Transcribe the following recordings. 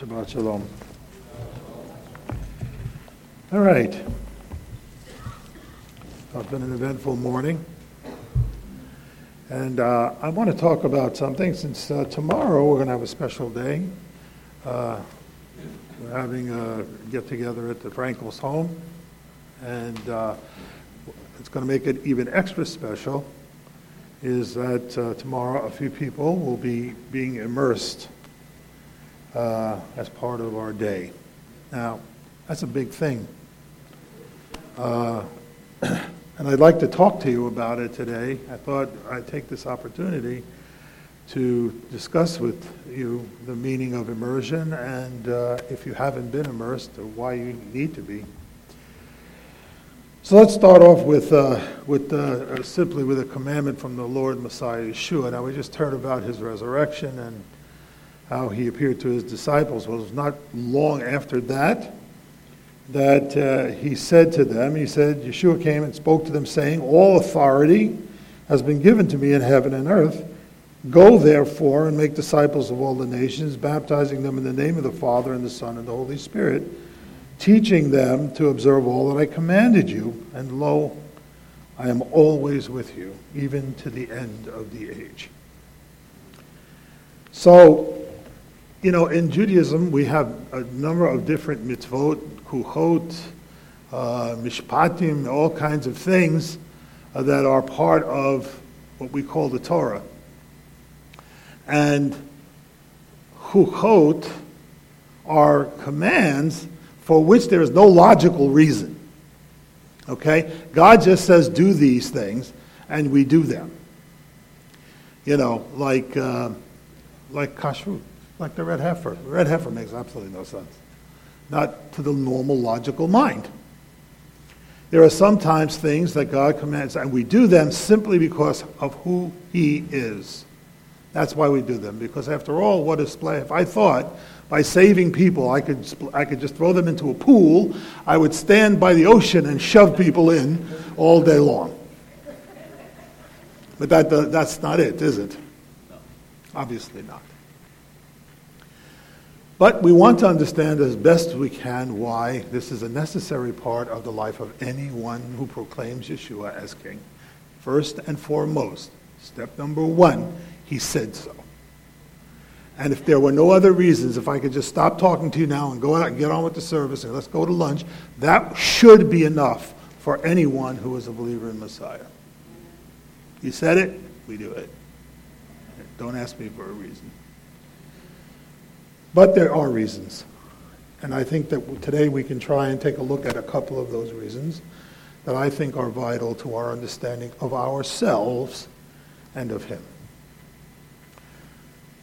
Shabbat Shalom. All right. It's been an eventful morning. And uh, I want to talk about something since uh, tomorrow we're going to have a special day. Uh, we're having a get together at the Frankel's home. And uh, it's going to make it even extra special is that uh, tomorrow a few people will be being immersed uh, as part of our day. Now, that's a big thing. Uh, and I'd like to talk to you about it today. I thought I'd take this opportunity to discuss with you the meaning of immersion and uh, if you haven't been immersed, or why you need to be. So let's start off with, uh, with uh, simply with a commandment from the Lord Messiah Yeshua. Now we just heard about his resurrection and how he appeared to his disciples. Well, it was not long after that that uh, he said to them, he said, Yeshua came and spoke to them, saying, All authority has been given to me in heaven and earth. Go therefore and make disciples of all the nations, baptizing them in the name of the Father and the Son and the Holy Spirit, teaching them to observe all that I commanded you. And lo, I am always with you, even to the end of the age. So, you know, in Judaism, we have a number of different mitzvot, kuchot, uh, mishpatim, all kinds of things uh, that are part of what we call the Torah. And kuchot are commands for which there is no logical reason. Okay? God just says, do these things, and we do them. You know, like, uh, like kashrut like the red heifer. The red heifer makes absolutely no sense. Not to the normal logical mind. There are sometimes things that God commands, and we do them simply because of who He is. That's why we do them. Because after all, what is if I thought by saving people I could I could just throw them into a pool, I would stand by the ocean and shove people in all day long. But that that's not it, is it? Obviously not. But we want to understand as best we can why this is a necessary part of the life of anyone who proclaims Yeshua as king. First and foremost, step number one, he said so. And if there were no other reasons, if I could just stop talking to you now and go out and get on with the service and let's go to lunch, that should be enough for anyone who is a believer in Messiah. He said it, we do it. Don't ask me for a reason. But there are reasons. And I think that today we can try and take a look at a couple of those reasons that I think are vital to our understanding of ourselves and of Him.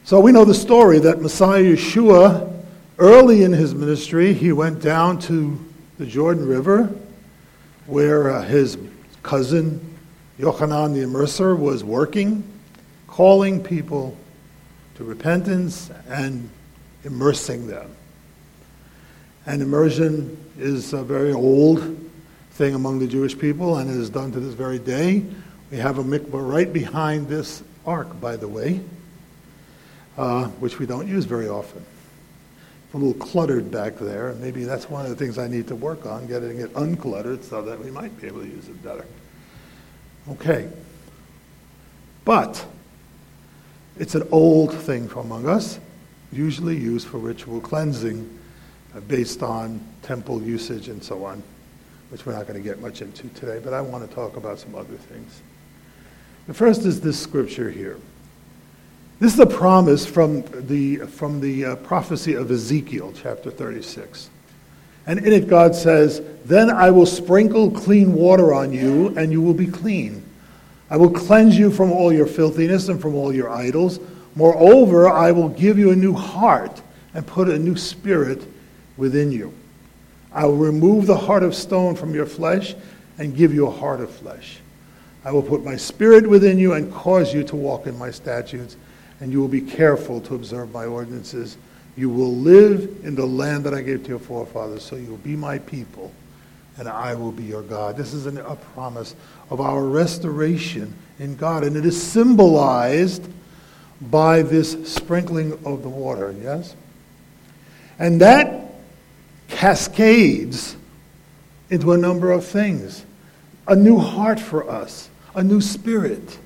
So we know the story that Messiah Yeshua, early in his ministry, he went down to the Jordan River where uh, his cousin Yochanan the Immerser was working, calling people to repentance and immersing them. And immersion is a very old thing among the Jewish people and it is done to this very day. We have a mikvah right behind this ark, by the way, uh, which we don't use very often. It's a little cluttered back there, maybe that's one of the things I need to work on, getting it uncluttered so that we might be able to use it better. Okay. But it's an old thing for among us usually used for ritual cleansing uh, based on temple usage and so on, which we're not going to get much into today, but I want to talk about some other things. The first is this scripture here. This is a promise from the, from the uh, prophecy of Ezekiel, chapter 36. And in it, God says, Then I will sprinkle clean water on you, and you will be clean. I will cleanse you from all your filthiness and from all your idols. Moreover, I will give you a new heart and put a new spirit within you. I will remove the heart of stone from your flesh and give you a heart of flesh. I will put my spirit within you and cause you to walk in my statutes, and you will be careful to observe my ordinances. You will live in the land that I gave to your forefathers, so you will be my people, and I will be your God. This is an, a promise of our restoration in God, and it is symbolized by this sprinkling of the water, yes? And that cascades into a number of things a new heart for us, a new spirit,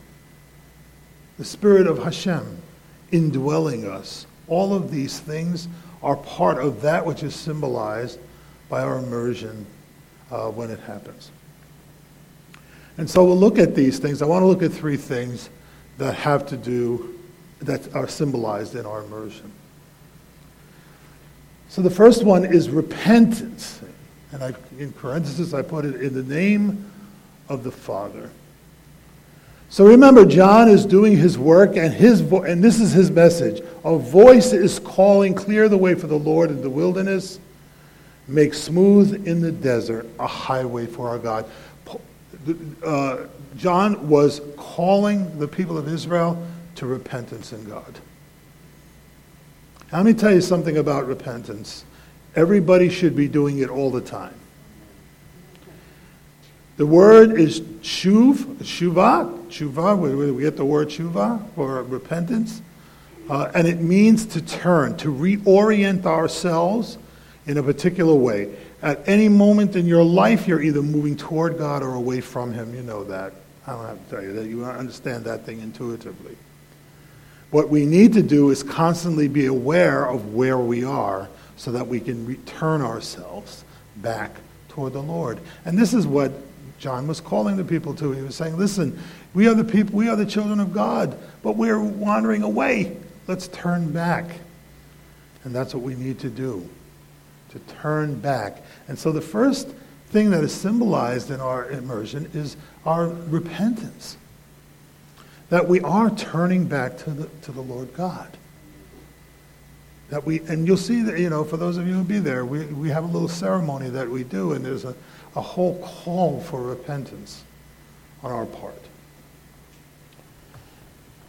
the spirit of Hashem indwelling us. All of these things are part of that which is symbolized by our immersion uh, when it happens. And so we'll look at these things. I want to look at three things that have to do, that are symbolized in our immersion. So the first one is repentance. And I, in parentheses, I put it in the name of the Father. So remember, John is doing his work, and, his vo- and this is his message. A voice is calling, clear the way for the Lord in the wilderness, make smooth in the desert a highway for our God. Uh, John was calling the people of Israel to repentance in God. Let me tell you something about repentance. Everybody should be doing it all the time. The word is shuv, shuva, shuva, where we get the word shuva for repentance. Uh, and it means to turn, to reorient ourselves in a particular way. At any moment in your life, you're either moving toward God or away from Him. You know that. I don't have to tell you that. You understand that thing intuitively. What we need to do is constantly be aware of where we are so that we can return ourselves back toward the Lord. And this is what John was calling the people to. He was saying, listen, we are the people, we are the children of God, but we're wandering away. Let's turn back. And that's what we need to do, to turn back. And so the first thing that is symbolized in our immersion is our repentance. That we are turning back to the, to the Lord God. That we, and you'll see that, you know, for those of you who'll be there, we, we have a little ceremony that we do, and there's a, a whole call for repentance on our part.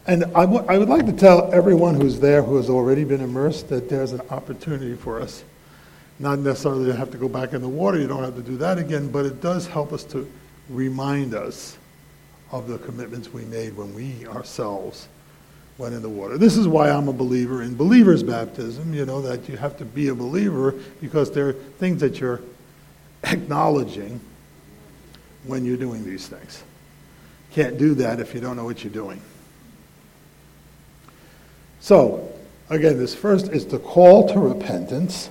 And I, w- I would like to tell everyone who's there who has already been immersed that there's an opportunity for us. Not necessarily to have to go back in the water, you don't have to do that again, but it does help us to remind us of the commitments we made when we ourselves went in the water. This is why I'm a believer in believer's baptism, you know, that you have to be a believer because there are things that you're acknowledging when you're doing these things. Can't do that if you don't know what you're doing. So, again, this first is the call to repentance,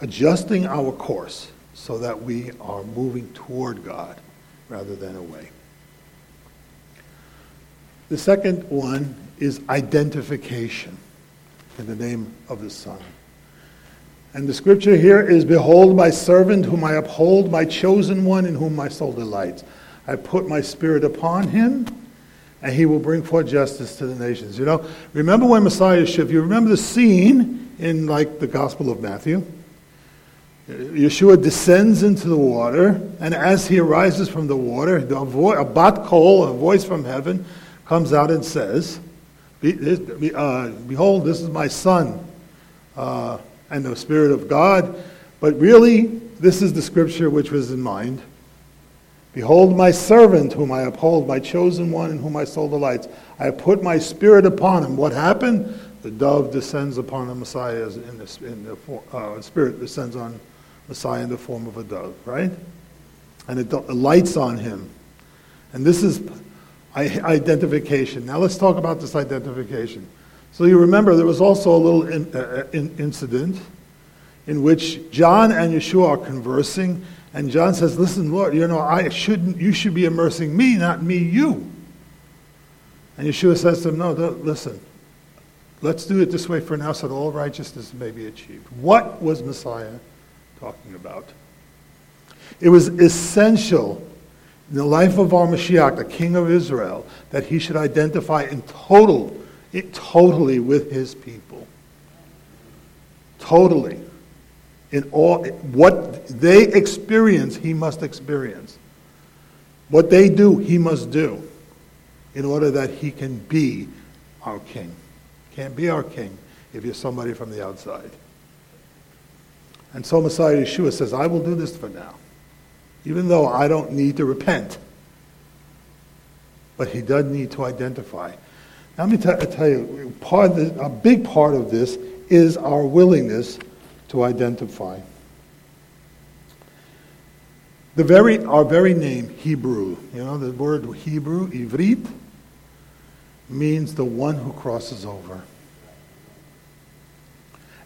adjusting our course so that we are moving toward God rather than away. The second one is identification in the name of the Son. And the scripture here is Behold, my servant whom I uphold, my chosen one in whom my soul delights. I put my spirit upon him, and he will bring forth justice to the nations. You know, remember when Messiah, if you remember the scene in like the Gospel of Matthew, Yeshua descends into the water, and as he arises from the water, a, vo- a bat kol, a voice from heaven, comes out and says, uh, Behold, this is my son, uh, and the Spirit of God. But really, this is the scripture which was in mind. Behold, my servant, whom I uphold, my chosen one, in whom my soul delights. I have put my spirit upon him. What happened? The dove descends upon the Messiah in the, in the uh, spirit descends on Messiah in the form of a dove, right? And it lights on him. And this is identification. Now let's talk about this identification. So you remember there was also a little in, uh, in, incident in which John and Yeshua are conversing, and John says, "Listen, Lord, you know I shouldn't. You should be immersing me, not me you." And Yeshua says to him, "No, listen. Let's do it this way for now, so that all righteousness may be achieved." What was Messiah talking about? It was essential in the life of our Mashiach, the King of Israel, that he should identify in total, it, totally with his people. Totally. In all, what they experience, he must experience. What they do, he must do in order that he can be our king. Can't be our king if you're somebody from the outside. And so Messiah Yeshua says, I will do this for now even though I don't need to repent. But he does need to identify. Now, let me t- tell you, part this, a big part of this is our willingness to identify. The very, our very name, Hebrew, you know, the word Hebrew, Ivrit, means the one who crosses over.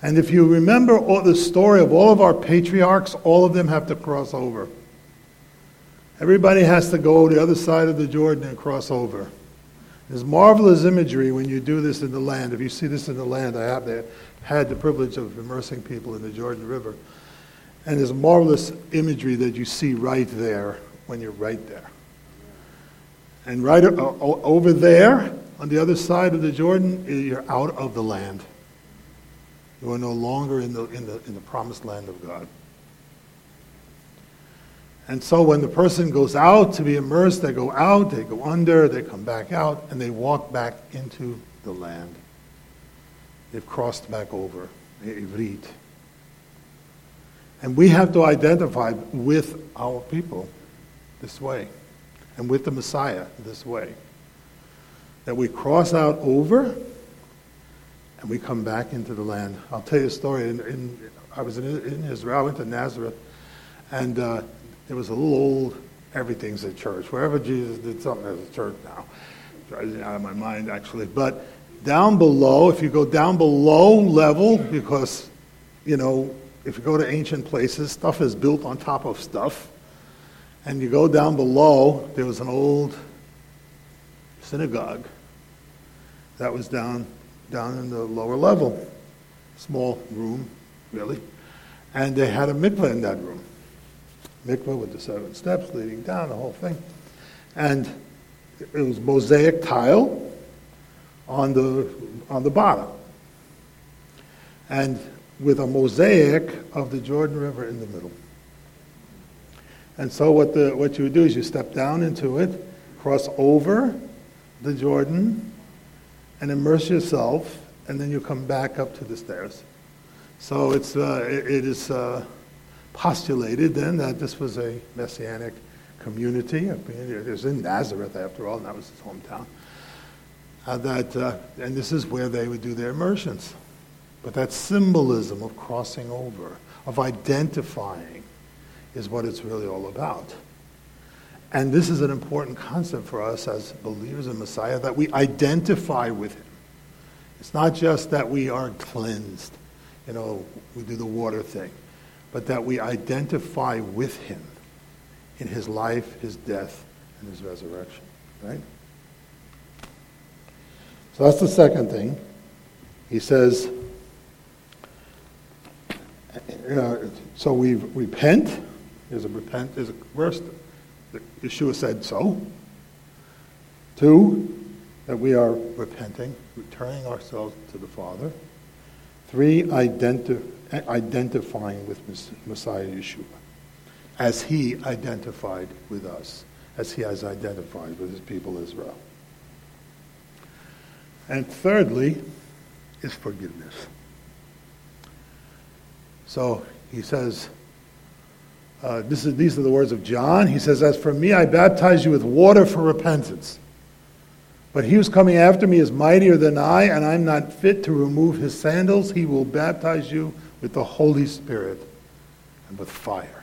And if you remember all the story of all of our patriarchs, all of them have to cross over. Everybody has to go the other side of the Jordan and cross over. There's marvelous imagery when you do this in the land. If you see this in the land, I have there, had the privilege of immersing people in the Jordan River. And there's marvelous imagery that you see right there when you're right there. And right over there, on the other side of the Jordan, you're out of the land. You are no longer in the, in the, in the promised land of God. And so when the person goes out to be immersed, they go out, they go under, they come back out, and they walk back into the land. They've crossed back over. Ivrit. And we have to identify with our people this way and with the Messiah this way. That we cross out over and we come back into the land. I'll tell you a story. In, in, I was in, in, Israel, I went to Nazareth, and uh, there was a little old everything's a church. Wherever Jesus did something, there's a church now. Drives me out of my mind, actually. But down below, if you go down below level, because, you know, if you go to ancient places, stuff is built on top of stuff. And you go down below, there was an old synagogue that was down, down in the lower level. Small room, really. And they had a mikveh in that room. Mikveh with the seven steps leading down, the whole thing. And it was mosaic tile on the, on the bottom. And with a mosaic of the Jordan River in the middle. And so what, the, what you would do is you step down into it, cross over the Jordan, and immerse yourself, and then you come back up to the stairs. So it's, uh, it, it is uh, postulated then that this was a messianic community. It was in Nazareth, after all, and that was his hometown. Uh, that, uh, and this is where they would do their immersions. But that symbolism of crossing over, of identifying, is what it's really all about. And this is an important concept for us as believers in Messiah that we identify with Him. It's not just that we are cleansed, you know, we do the water thing, but that we identify with Him in His life, His death, and His resurrection, right? So that's the second thing. He says, uh, so we repent. There's a repent. There's a verse. Yeshua said so. Two, that we are repenting, returning ourselves to the Father. Three, identi- identifying with Messiah Yeshua, as He identified with us, as He has identified with His people Israel. And thirdly, is forgiveness. So he says, uh, is, these are the words of John. He says, As for me, I baptize you with water for repentance. But he who's coming after me is mightier than I, and I'm not fit to remove his sandals. He will baptize you with the Holy Spirit and with fire.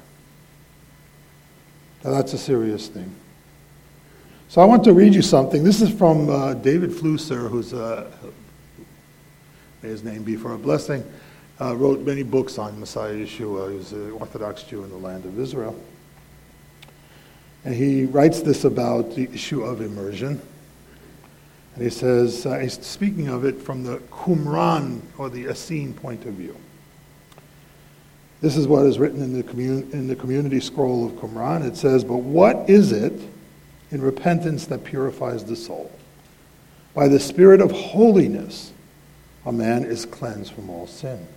Now, that's a serious thing. So I want to read you something. This is from uh, David Flusser, who's, uh, may his name be for a blessing uh, wrote many books on Messiah Yeshua. He was an Orthodox Jew in the land of Israel. And he writes this about the issue of immersion. And he says, uh, he's speaking of it from the Qumran, or the Essene point of view. This is what is written in the, commun- in the community scroll of Qumran. It says, But what is it in repentance that purifies the soul? By the Spirit of holiness, a man is cleansed from all sin.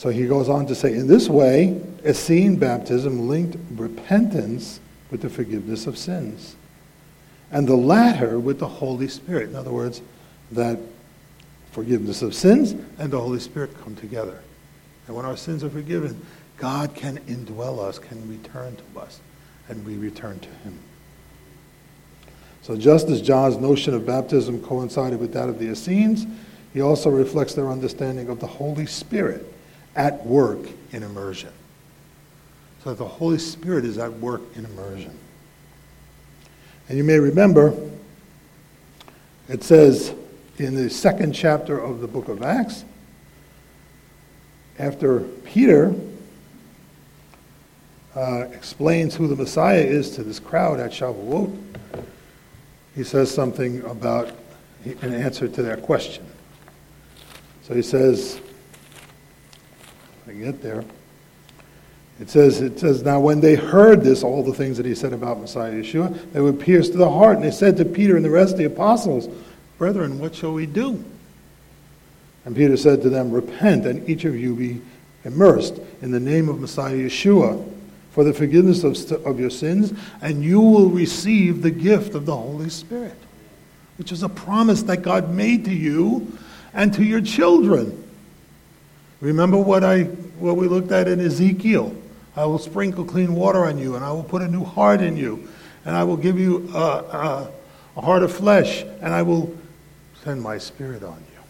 So he goes on to say, in this way, Essene baptism linked repentance with the forgiveness of sins, and the latter with the Holy Spirit. In other words, that forgiveness of sins and the Holy Spirit come together. And when our sins are forgiven, God can indwell us, can return to us, and we return to Him. So just as John's notion of baptism coincided with that of the Essenes, he also reflects their understanding of the Holy Spirit at work in immersion. So the Holy Spirit is at work in immersion. And you may remember, it says in the second chapter of the book of Acts, after Peter uh, explains who the Messiah is to this crowd at Shavuot, he says something about an answer to their question. So he says, I get there. It says, it says, now when they heard this, all the things that he said about Messiah Yeshua, they were pierced to the heart, and they said to Peter and the rest of the apostles, Brethren, what shall we do? And Peter said to them, Repent, and each of you be immersed in the name of Messiah Yeshua for the forgiveness of, of your sins, and you will receive the gift of the Holy Spirit, which is a promise that God made to you and to your children. Remember what, I, what we looked at in Ezekiel? I will sprinkle clean water on you, and I will put a new heart in you, and I will give you a, a, a heart of flesh, and I will send my spirit on you.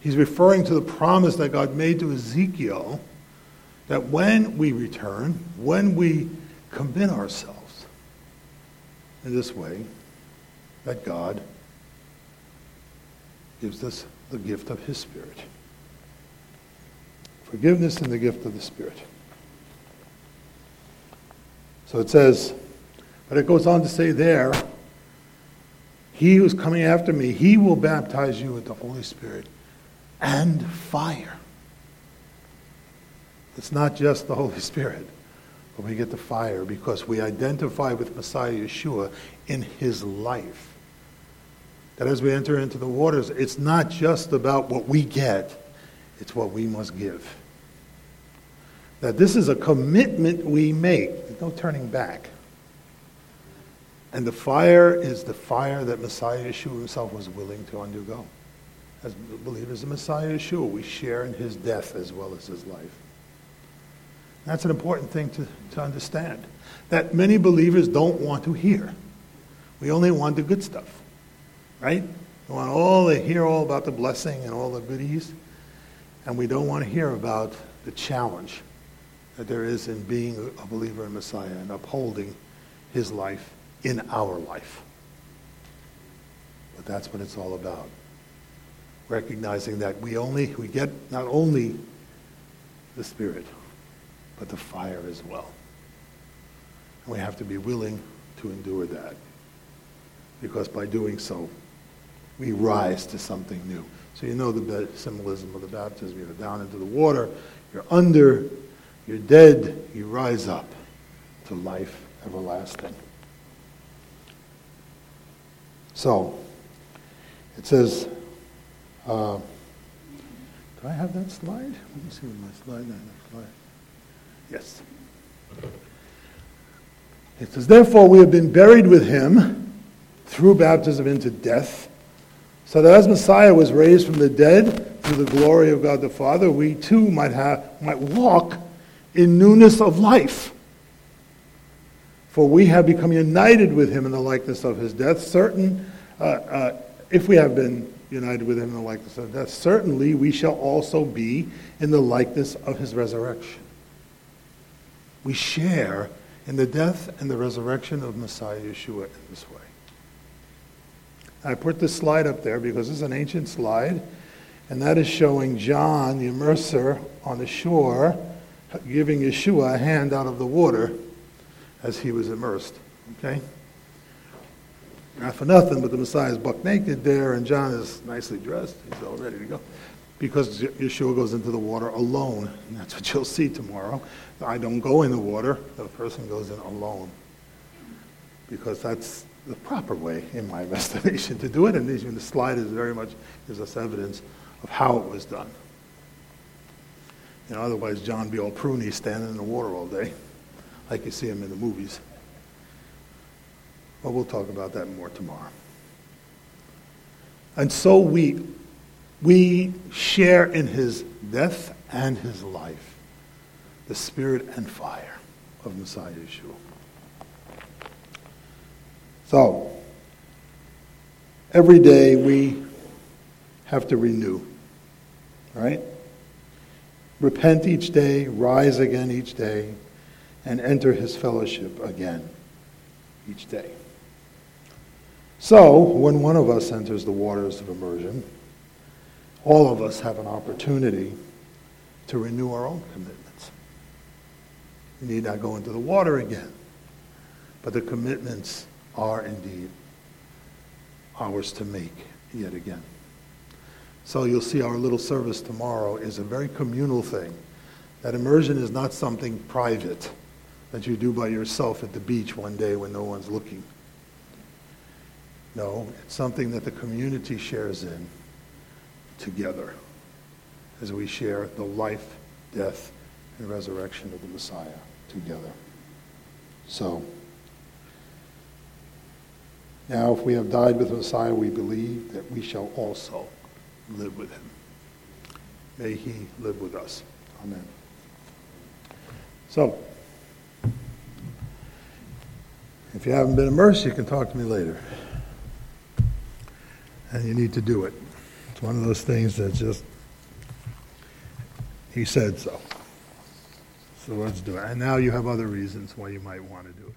He's referring to the promise that God made to Ezekiel that when we return, when we commit ourselves in this way, that God gives us the gift of His Spirit. Forgiveness and the gift of the Spirit. So it says, but it goes on to say there, he who's coming after me, he will baptize you with the Holy Spirit and fire. It's not just the Holy Spirit, but we get the fire because we identify with Messiah Yeshua in his life. That as we enter into the waters, it's not just about what we get, it's what we must give. That this is a commitment we make. There's no turning back. And the fire is the fire that Messiah Yeshua himself was willing to undergo. As believers in Messiah Yeshua, we share in his death as well as his life. That's an important thing to, to understand. That many believers don't want to hear. We only want the good stuff, right? We want all to hear all about the blessing and all the goodies, and we don't want to hear about the challenge that there is in being a believer in Messiah and upholding his life in our life. But that's what it's all about. Recognizing that we only we get not only the Spirit, but the fire as well. And we have to be willing to endure that. Because by doing so, we rise to something new. So you know the symbolism of the baptism. You're down into the water, you're under, you're dead, you rise up to life everlasting. So, it says, uh, do I have that slide? Let me see what my slide is. Slide. Yes. It says, Therefore, we have been buried with him through baptism into death, so that as Messiah was raised from the dead through the glory of God the Father, we too might, have, might walk in newness of life. For we have become united with him in the likeness of his death. Certain, uh, uh, if we have been united with him in the likeness of death, certainly we shall also be in the likeness of his resurrection. We share in the death and the resurrection of Messiah Yeshua in this way. I put this slide up there because it's an ancient slide, and that is showing John, the immerser, on the shore, giving Yeshua a hand out of the water as he was immersed. Okay? Not for nothing, but the Messiah is buck naked there, and John is nicely dressed. He's all ready to go. Because Yeshua goes into the water alone. And that's what you'll see tomorrow. I don't go in the water, the person goes in alone. Because that's the proper way, in my estimation, to do it. And even the slide is very much gives us evidence of how it was done. You know, otherwise John be all pruny standing in the water all day, like you see him in the movies. But we'll talk about that more tomorrow. And so we, we share in his death and his life the spirit and fire of Messiah Yeshua. So, every day we have to renew, right? Repent each day, rise again each day, and enter his fellowship again each day. So, when one of us enters the waters of immersion, all of us have an opportunity to renew our own commitments. We need not go into the water again, but the commitments are indeed ours to make yet again. So you'll see our little service tomorrow is a very communal thing. That immersion is not something private that you do by yourself at the beach one day when no one's looking. No, it's something that the community shares in together as we share the life, death, and resurrection of the Messiah together. So, now if we have died with Messiah, we believe that we shall also live with him. May he live with us. Amen. So, if you haven't been immersed, you can talk to me later and you need to do it. It's one of those things that just, he said so. So let's do it. And now you have other reasons why you might want to do it.